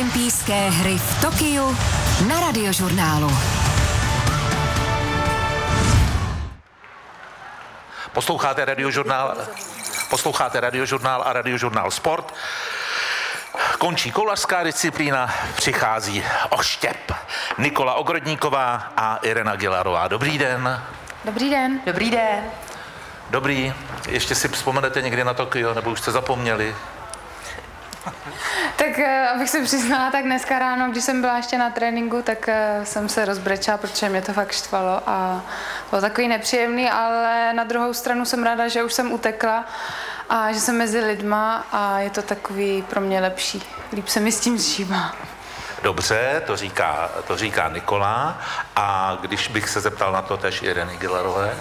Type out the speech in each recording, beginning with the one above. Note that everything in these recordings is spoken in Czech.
Olympijské hry v Tokiu na radiožurnálu. Posloucháte radiožurnál, posloucháte radiožurnál a radiožurnál Sport. Končí kolařská disciplína, přichází oštěp. Nikola Ogrodníková a Irena Gilarová. Dobrý den. Dobrý den. Dobrý den. Dobrý. Ještě si vzpomenete někdy na Tokio, nebo už jste zapomněli? Tak eh, abych se přiznala, tak dneska ráno, když jsem byla ještě na tréninku, tak eh, jsem se rozbrečela, protože mě to fakt štvalo a bylo takový nepříjemný, ale na druhou stranu jsem ráda, že už jsem utekla a že jsem mezi lidma a je to takový pro mě lepší. Líp se mi s tím zžívá. Dobře, to říká, to říká Nikola. A když bych se zeptal na to tež Ireny Gilarové?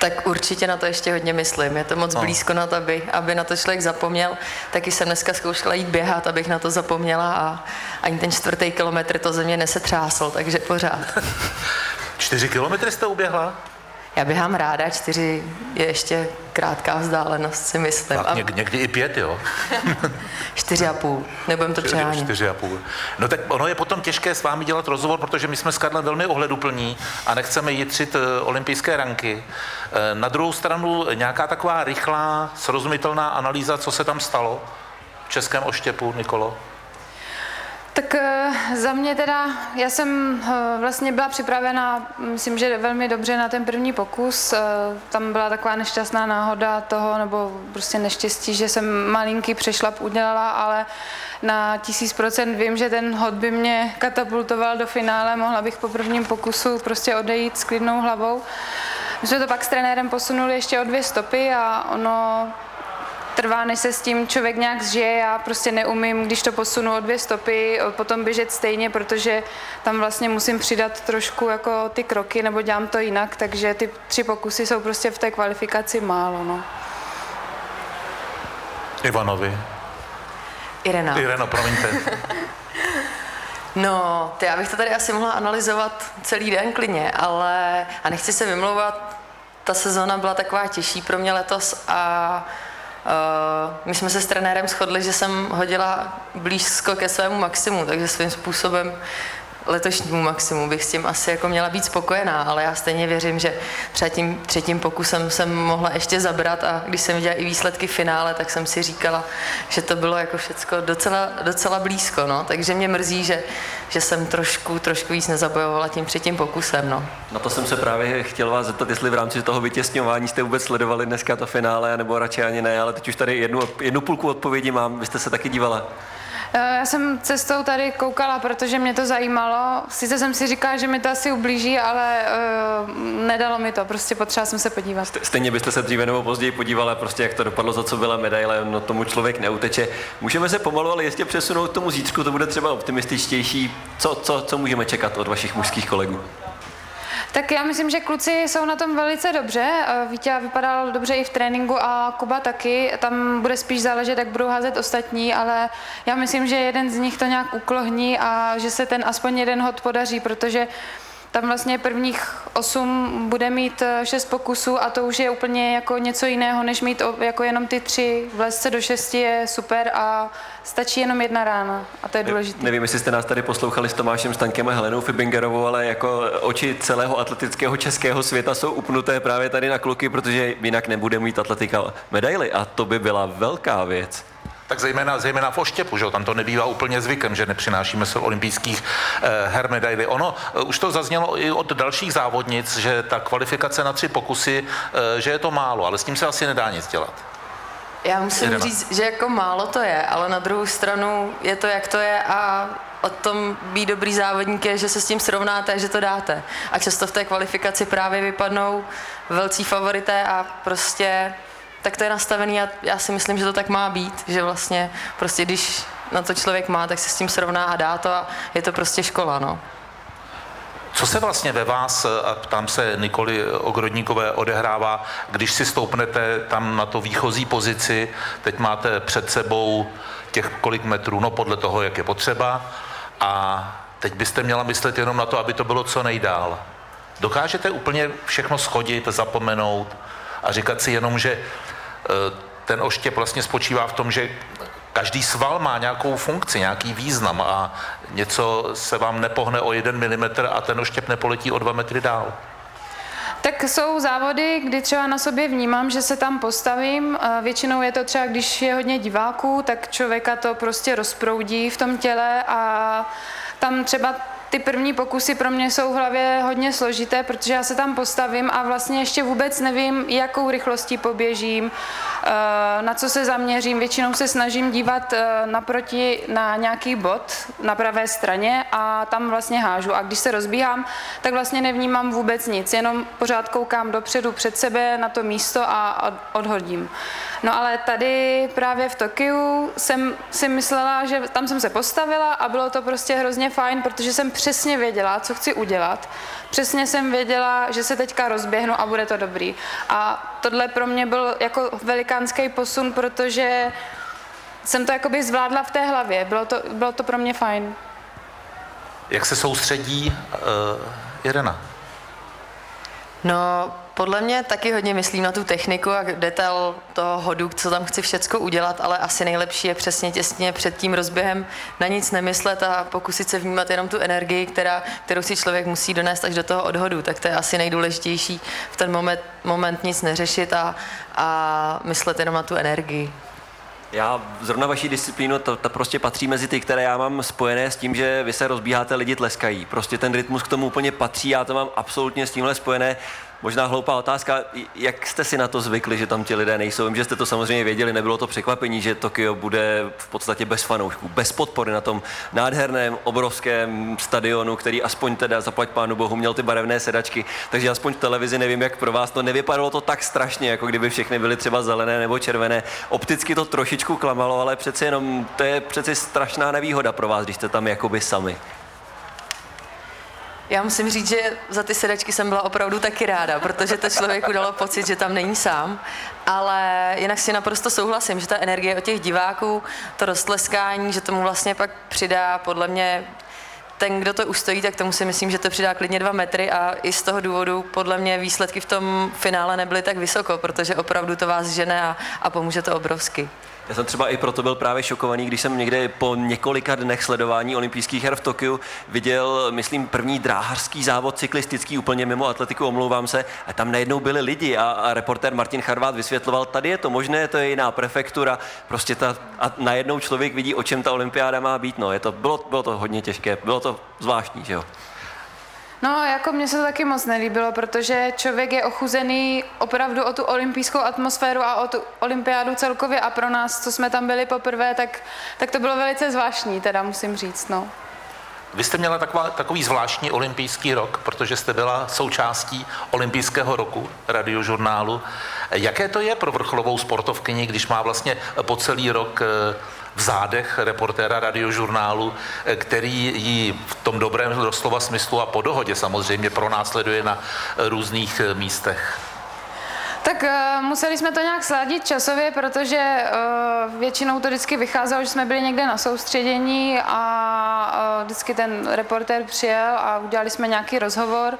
Tak určitě na to ještě hodně myslím. Je to moc no. blízko na to, aby, aby na to člověk zapomněl. Taky jsem dneska zkoušela jít běhat, abych na to zapomněla a ani ten čtvrtý kilometr to ze mě nesetřásl, takže pořád. Čtyři kilometry jste uběhla? Já běhám ráda, čtyři je ještě krátká vzdálenost, si myslím. Tak něk, někdy i pět, jo? čtyři a půl, nebudem to přehánět. Čtyři a půl. No tak ono je potom těžké s vámi dělat rozhovor, protože my jsme s Karlem velmi ohleduplní a nechceme jitřit eh, olympijské ranky. Eh, na druhou stranu nějaká taková rychlá, srozumitelná analýza, co se tam stalo v českém oštěpu, Nikolo? Tak eh, za mě teda, já jsem eh, vlastně byla připravena, myslím, že velmi dobře na ten první pokus. Eh, tam byla taková nešťastná náhoda toho, nebo prostě neštěstí, že jsem malinký přešlap udělala, ale na tisíc procent vím, že ten hod by mě katapultoval do finále, mohla bych po prvním pokusu prostě odejít s klidnou hlavou. My jsme to pak s trenérem posunuli ještě o dvě stopy a ono trvá, než se s tím člověk nějak zžije. Já prostě neumím, když to posunu o dvě stopy, potom běžet stejně, protože tam vlastně musím přidat trošku jako ty kroky, nebo dělám to jinak, takže ty tři pokusy jsou prostě v té kvalifikaci málo. No. Ivanovi. Irena. Ireno, promiňte. No, to já bych to tady asi mohla analyzovat celý den klidně, ale a nechci se vymlouvat, ta sezóna byla taková těžší pro mě letos a my jsme se s trenérem shodli, že jsem hodila blízko ke svému maximu, takže svým způsobem letošnímu maximu bych s tím asi jako měla být spokojená, ale já stejně věřím, že třeba tím třetím pokusem jsem mohla ještě zabrat a když jsem viděla i výsledky finále, tak jsem si říkala, že to bylo jako všecko docela, docela blízko, no. takže mě mrzí, že, že jsem trošku, trošku víc nezabojovala tím třetím pokusem. No. Na to jsem se právě chtěl vás zeptat, jestli v rámci toho vytěsňování jste vůbec sledovali dneska to finále, nebo radši ani ne, ale teď už tady jednu, jednu půlku odpovědi mám, vy jste se taky dívala. Eh, já jsem cestou tady koukala, protože mě to zajímalo. Sice jsem si říkala, že mi to asi ublíží, ale uh, nedalo mi to, prostě potřeba jsem se podívat. Stejně byste se dříve nebo později podívala, prostě jak to dopadlo, za co byla medaile, no tomu člověk neuteče. Můžeme se pomalu, ale ještě přesunout tomu zítřku, to bude třeba optimističtější. Co, co, co můžeme čekat od vašich mužských kolegů? Tak já myslím, že kluci jsou na tom velice dobře. Vítě vypadal dobře i v tréninku a Kuba taky. Tam bude spíš záležet, jak budou házet ostatní, ale já myslím, že jeden z nich to nějak uklohní a že se ten aspoň jeden hod podaří, protože tam vlastně prvních osm bude mít eh, šest pokusů a to už je úplně jako něco jiného, než mít jako jenom ty tři. Vlez se do šesti je super a stačí jenom jedna rána a to je důležité. Nevím, jestli jste nás tady poslouchali s Tomášem Stankem a Helenou Fibingerovou, ale jako oči celého atletického českého světa jsou upnuté právě tady na kluky, protože jinak nebude mít atletika medaily a to by byla velká věc. Tak zejména, zejména v oštěpu, že tam to nebývá úplně zvykem, že nepřinášíme se olympijských eh, her medaily. Ono eh, už to zaznělo i od dalších závodnic, že ta kvalifikace na tři pokusy, eh, že je to málo, ale s tím se asi nedá nic dělat. Já musím Jdeme. říct, že jako málo to je, ale na druhou stranu je to, jak to je a o tom být dobrý závodník je, že se s tím srovnáte, že to dáte. A často v té kvalifikaci právě vypadnou velcí favorité a prostě tak to je nastavený a já si myslím, že to tak má být, že vlastně prostě když na to člověk má, tak se s tím srovná a dá to a je to prostě škola, no. Co se vlastně ve vás, a ptám se Nikoli Ogrodníkové, odehrává, když si stoupnete tam na to výchozí pozici, teď máte před sebou těch kolik metrů, no podle toho, jak je potřeba, a teď byste měla myslet jenom na to, aby to bylo co nejdál. Dokážete úplně všechno schodit, zapomenout a říkat si jenom, že Eh, ten oštěp vlastně spočívá v tom, že každý sval má nějakou funkci, nějaký význam a něco se vám nepohne o jeden milimetr a ten oštěp nepoletí o dva metry dál. Tak jsou závody, kdy třeba na sobě vnímám, že se tam postavím. Většinou je to třeba, když je hodně diváků, tak člověka to prostě rozproudí v tom těle a tam třeba ty první pokusy pro mě jsou v hlavě hodně složité, protože já se tam postavím a vlastně ještě vůbec nevím, jakou rychlostí poběžím, na co se zaměřím. Většinou se snažím dívat eh, naproti na nějaký bod na pravé straně a tam vlastně hážu. A když se rozbíhám, tak vlastně nevnímám vůbec nic, jenom pořád koukám dopředu před sebe na to místo a odhodím. No ale tady právě v Tokiu jsem si myslela, že tam jsem se postavila a bylo to prostě hrozně fajn, protože jsem přesně věděla, co chci udělat. Přesně jsem věděla, že se teďka rozběhnu a bude to dobrý. A tohle pro mě byl jako velikánský posun, protože jsem to jakoby zvládla v té hlavě. Bylo to, bylo to pro mě fajn. Jak se soustředí uh, Irena? No, podle mě taky hodně myslím na tu techniku a detail toho hodu, co tam chci všecko udělat, ale asi nejlepší je přesně těsně před tím rozběhem na nic nemyslet a pokusit se vnímat jenom tu energii, která, kterou si člověk musí donést až do toho odhodu. Tak to je asi nejdůležitější v ten moment, moment nic neřešit a, a myslet jenom na tu energii. Já zrovna vaší disciplínu, to, to prostě patří mezi ty, které já mám spojené s tím, že vy se rozbíháte, lidi tleskají. Prostě ten rytmus k tomu úplně patří, já to mám absolutně s tímhle spojené. Možná hloupá otázka, jak jste si na to zvykli, že tam ti lidé nejsou? Vím, že jste to samozřejmě věděli, nebylo to překvapení, že Tokio bude v podstatě bez fanoušků, bez podpory na tom nádherném, obrovském stadionu, který aspoň teda, zaplať pánu bohu, měl ty barevné sedačky. Takže aspoň v televizi nevím, jak pro vás to nevypadalo to tak strašně, jako kdyby všechny byly třeba zelené nebo červené. Opticky to trošičku klamalo, ale přece jenom to je přeci strašná nevýhoda pro vás, když jste tam jakoby sami. Já musím říct, že za ty sedačky jsem byla opravdu taky ráda, protože to člověku dalo pocit, že tam není sám. Ale jinak si naprosto souhlasím, že ta energie od těch diváků, to roztleskání, že tomu vlastně pak přidá podle mě ten, kdo to ustojí, tak tomu si myslím, že to přidá klidně dva metry a i z toho důvodu podle mě výsledky v tom finále nebyly tak vysoko, protože opravdu to vás žene a, a pomůže to obrovsky. Já jsem třeba i proto byl právě šokovaný, když jsem někde po několika dnech sledování olympijských her v Tokiu viděl, myslím, první dráhařský závod cyklistický úplně mimo atletiku, omlouvám se, a tam najednou byli lidi a, a reportér Martin Charvát vysvětloval, tady je to možné, to je jiná prefektura, prostě ta, a najednou člověk vidí, o čem ta olympiáda má být, no, je to, bylo, bylo to hodně těžké, bylo to zvláštní, že jo. No, jako mně se to taky moc nelíbilo, protože člověk je ochuzený opravdu o tu olympijskou atmosféru a o tu olympiádu celkově a pro nás, co jsme tam byli poprvé, tak, tak to bylo velice zvláštní, teda musím říct, no. Vy jste měla taková, takový zvláštní olympijský rok, protože jste byla součástí olympijského roku radiožurnálu. Jaké to je pro vrcholovou sportovkyni, když má vlastně po celý rok eh, v zádech reportéra radiožurnálu, eh, který ji v tom dobrém doslova smyslu a po dohodě samozřejmě pronásleduje na různých eh, místech? Tak museli jsme to nějak sladit časově, protože většinou to vždycky vycházelo, že jsme byli někde na soustředění a vždycky ten reportér přijel a udělali jsme nějaký rozhovor.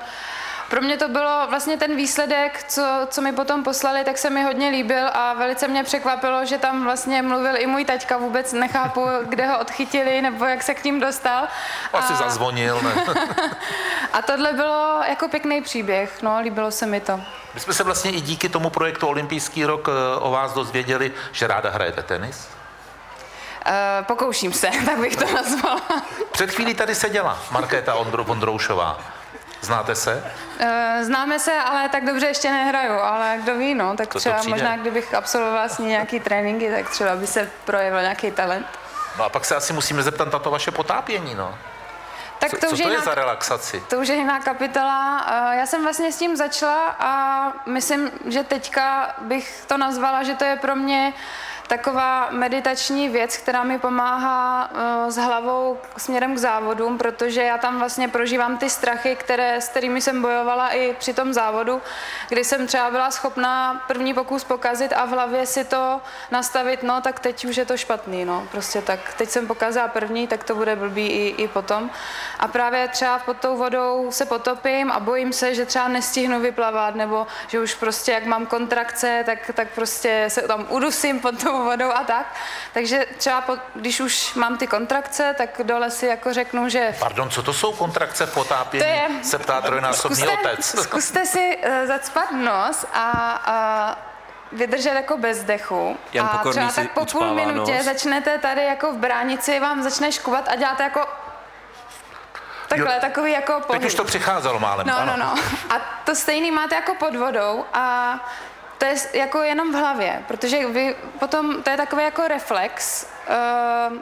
Pro mě to bylo vlastně ten výsledek, co, co mi potom poslali, tak se mi hodně líbil a velice mě překvapilo, že tam vlastně mluvil i můj taťka, vůbec nechápu, kde ho odchytili nebo jak se k ním dostal. Asi a... zazvonil, ne? a tohle bylo jako pěkný příběh, no, líbilo se mi to. My jsme se vlastně i díky tomu projektu Olympijský rok eh, o vás dozvěděli, že ráda hrajete tenis. Uh, pokouším se, tak bych to nazvala. Před chvílí tady seděla Markéta Ondroušová. Znáte se? Uh, známe se, ale tak dobře ještě nehraju, ale kdo ví, no, tak to třeba to možná, kdybych absolvovala s ní nějaký tréninky, tak třeba by se projevil nějaký talent. No a pak se asi musíme zeptat na to vaše potápění, no. Tak to co, už co to je, je za relaxaci? To už je jiná kapitola. Eh, já jsem vlastně s tím začala a myslím, že teďka bych to nazvala, že to je pro mě uh, taková meditační věc, která mi pomáhá uh, s hlavou směrem k závodům, protože já tam vlastně prožívám ty strachy, které, s kterými jsem bojovala i při tom závodu, kdy jsem třeba byla schopná první pokus pokazit a v hlavě si to nastavit, no tak teď už je to špatný, no prostě tak teď jsem pokazila první, tak to bude blbý i, i potom. A právě třeba pod tou vodou se potopím a bojím se, že třeba nestihnu vyplavat, nebo že už prostě jak mám kontrakce, tak, tak prostě se tam udusím pod tou tou vodou a tak. Takže třeba po, když už mám ty kontrakce, tak dole si jako řeknu, že... Pardon, co to jsou kontrakce v potápění? To je- Se ptá trojnásobný zkuste, otec. Zkuste si uh, zacpat nos a, a vydržet jako bez dechu. Jan a Pokorný třeba tak po půl minutě nos. začnete tady jako v bránici, vám začne škubat a děláte jako takhle, Jo. takový jako pohyb. Teď už to přicházelo málem. No, ano. no, no. A to stejný máte jako pod vodou a to je jako jenom v hlavě, protože vy potom, to je takový jako reflex, uh,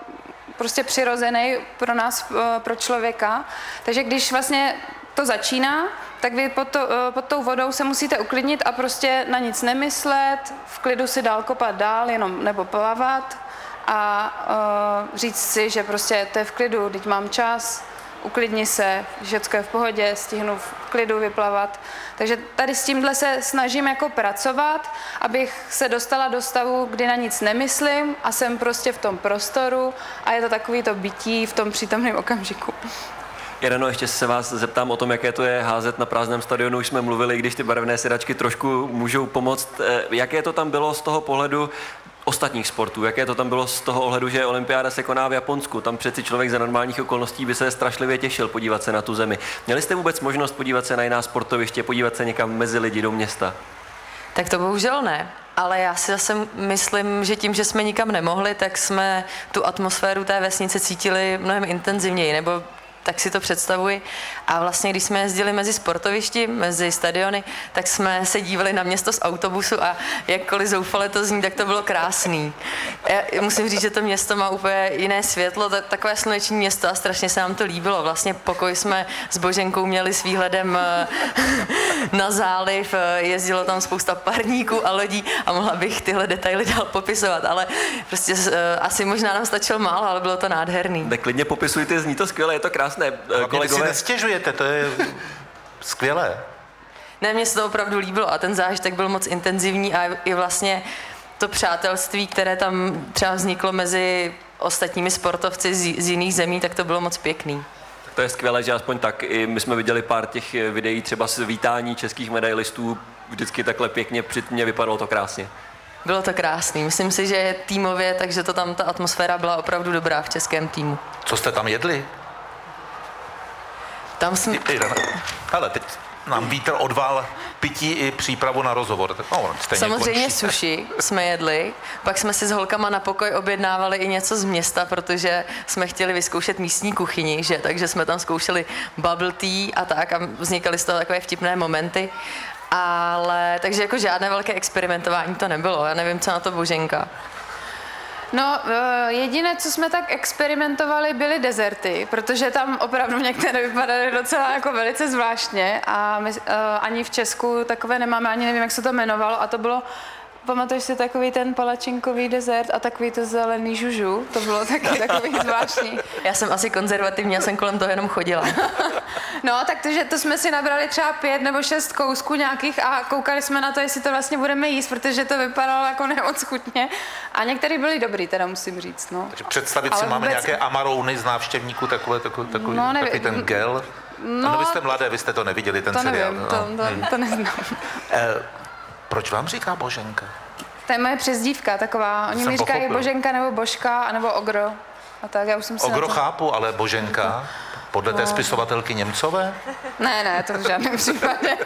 prostě přirozený pro nás, uh, pro člověka. Takže když vlastně to začíná, tak vy pod, to, uh, pod tou vodou se musíte uklidnit a prostě na nic nemyslet, v klidu si dál kopat dál, jenom nebo plavat a uh, říct si, že prostě to je v klidu, teď mám čas, uklidni se, všechno je v pohodě, stihnu klidu vyplavat. Takže tady s tímhle se snažím jako pracovat, abych se dostala do stavu, kdy na nic nemyslím a jsem prostě v tom prostoru a je to takový to bytí v tom přítomném okamžiku. Jareno, ještě se vás zeptám o tom, jaké to je házet na prázdném stadionu. Už jsme mluvili, když ty barevné sedačky trošku můžou pomoct. Eh, Jaké to tam bylo z toho pohledu ostatních sportů? Jaké to tam bylo z toho ohledu, že olympiáda se koná v Japonsku? Tam přeci člověk za normálních okolností by se strašlivě těšil podívat se na tu zemi. Měli jste vůbec možnost podívat se na jiná sportoviště, podívat se někam mezi lidi do města? Tak to bohužel ne. Ale já si zase myslím, že tím, že jsme nikam nemohli, tak jsme tu atmosféru té vesnice cítili mnohem intenzivněji, nebo tak si to představuji. A vlastně, když jsme jezdili mezi sportovišti, mezi stadiony, tak jsme se dívali na město z autobusu a jakkoliv zoufale to zní, tak to bylo krásný. Já musím říct, že to město má úplně jiné světlo, takové sluneční město a strašně se nám to líbilo. Vlastně pokoj jsme s Boženkou měli s výhledem eh, na záliv, eh, jezdilo tam spousta parníků a lodí a mohla bych tyhle detaily dál popisovat, ale prostě eh, asi možná nám stačilo málo, ale bylo to nádherný. Tak klidně popisujte, zní to skvěle, je to krásné. Eh, Hlavně vy si Kolegové, nestěžujete, to je skvělé. Ne, mně se to opravdu líbilo a ten zážitek byl moc intenzivní a i vlastně to přátelství, které tam třeba vzniklo mezi ostatními sportovci z, z jiných zemí, tak to bylo moc pěkný. To je skvělé, že aspoň tak. I my jsme viděli pár těch videí třeba z vítání českých medailistů, vždycky takhle pěkně při mě vypadalo to krásně. Bylo to krásný. Myslím si, že je týmově, takže to tam ta atmosféra byla opravdu dobrá v českém týmu. Co jste tam jedli? Tam jsme, Irena. Ale teď nám vítr odval pití i přípravu na rozhovor. No, Samozřejmě končí. suši jsme jedli, pak jsme si s holkama na pokoj objednávali i něco z města, protože jsme chtěli vyzkoušet místní kuchyni, že? takže jsme tam zkoušeli bubble tea a tak a vznikaly z toho takové vtipné momenty. Ale takže jako žádné velké experimentování to nebylo. Já nevím, co na to Boženka. No, eh, jediné, co jsme tak experimentovali, byly dezerty, protože tam opravdu některé vypadaly docela jako velice zvláštně a my eh, ani v Česku takové nemáme, ani nevím, jak se to jmenovalo a to bylo Pamatuješ si takový ten palačinkový dezert a takový to zelený žužu? To bylo taky takový zvláštní. Já jsem asi konzervativní, já jsem kolem toho jenom chodila. No, tak to, že to jsme si nabrali třeba pět nebo šest kousků nějakých a koukali jsme na to, jestli to vlastně budeme jíst, protože to vypadalo jako nemoc chutně. A některý byli dobrý, teda musím říct, no. Takže představit si Ale máme vůbec- nějaké amarouny z návštěvníků, takové, takový, takový, No, no, nevím. takový ten gel. No, no, vy jste mladé, vy jste to neviděli, ten To seriál. nevím, no. to, to, to neznám. Eh, proč vám říká Boženka? To je moje přezdívka taková. Oni Jsem mi říkají pochopil. Boženka nebo Božka, nebo Ogro. A tak já už jsem si Ogro to... chápu, ale Boženka, podle té spisovatelky Němcové? Ne, ne, to v žádném případě.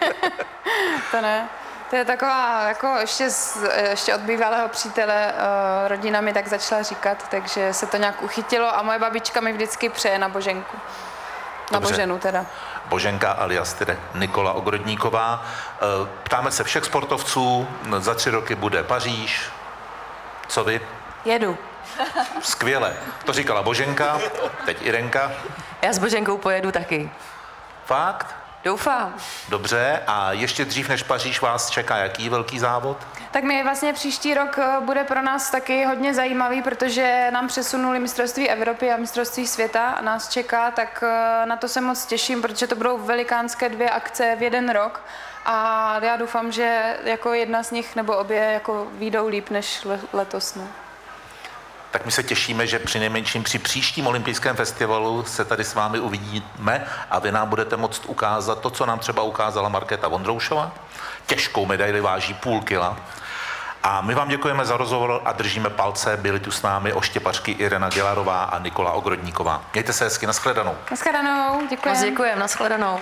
to ne. To je taková, jako ještě, z, ještě od bývalého přítele uh, rodina mi tak začala říkat, takže se to nějak uchytilo a moje babička mi vždycky přeje na Boženku. Na Dobře. Boženu teda. Boženka alias tedy Nikola Ogrodníková. Eh, Ptáme se všech sportovců, za tři roky bude Paříž. Co vy? Jedu. Skvěle. To říkala Boženka, teď Irenka. Já s Boženkou pojedu taky. Fakt? Doufám. Dobře. A ještě dřív než Paříž vás čeká jaký velký závod? Tak my vlastně příští rok eh, bude pro nás taky hodně zajímavý, protože nám přesunuli mistrovství Evropy a mistrovství světa a nás čeká, tak eh, na to se moc těším, protože to budou velikánské dvě akce v jeden rok a já doufám, že jako jedna z nich nebo obě jako výjdou líp než le- letos. No. Tak my se těšíme, že při nejmenším při příštím olympijském festivalu se tady s vámi uvidíme a vy nám budete moct ukázat to, co nám třeba ukázala Markéta Vondroušova. Těžkou medaili váží půl kila. A my vám děkujeme za rozhovor a držíme palce. Byli tu s námi oštěpařky Irena Gelarová a Nikola Ogrodníková. Mějte se hezky, nashledanou. Nashledanou, děkujeme. Moc děkujem, nashledanou.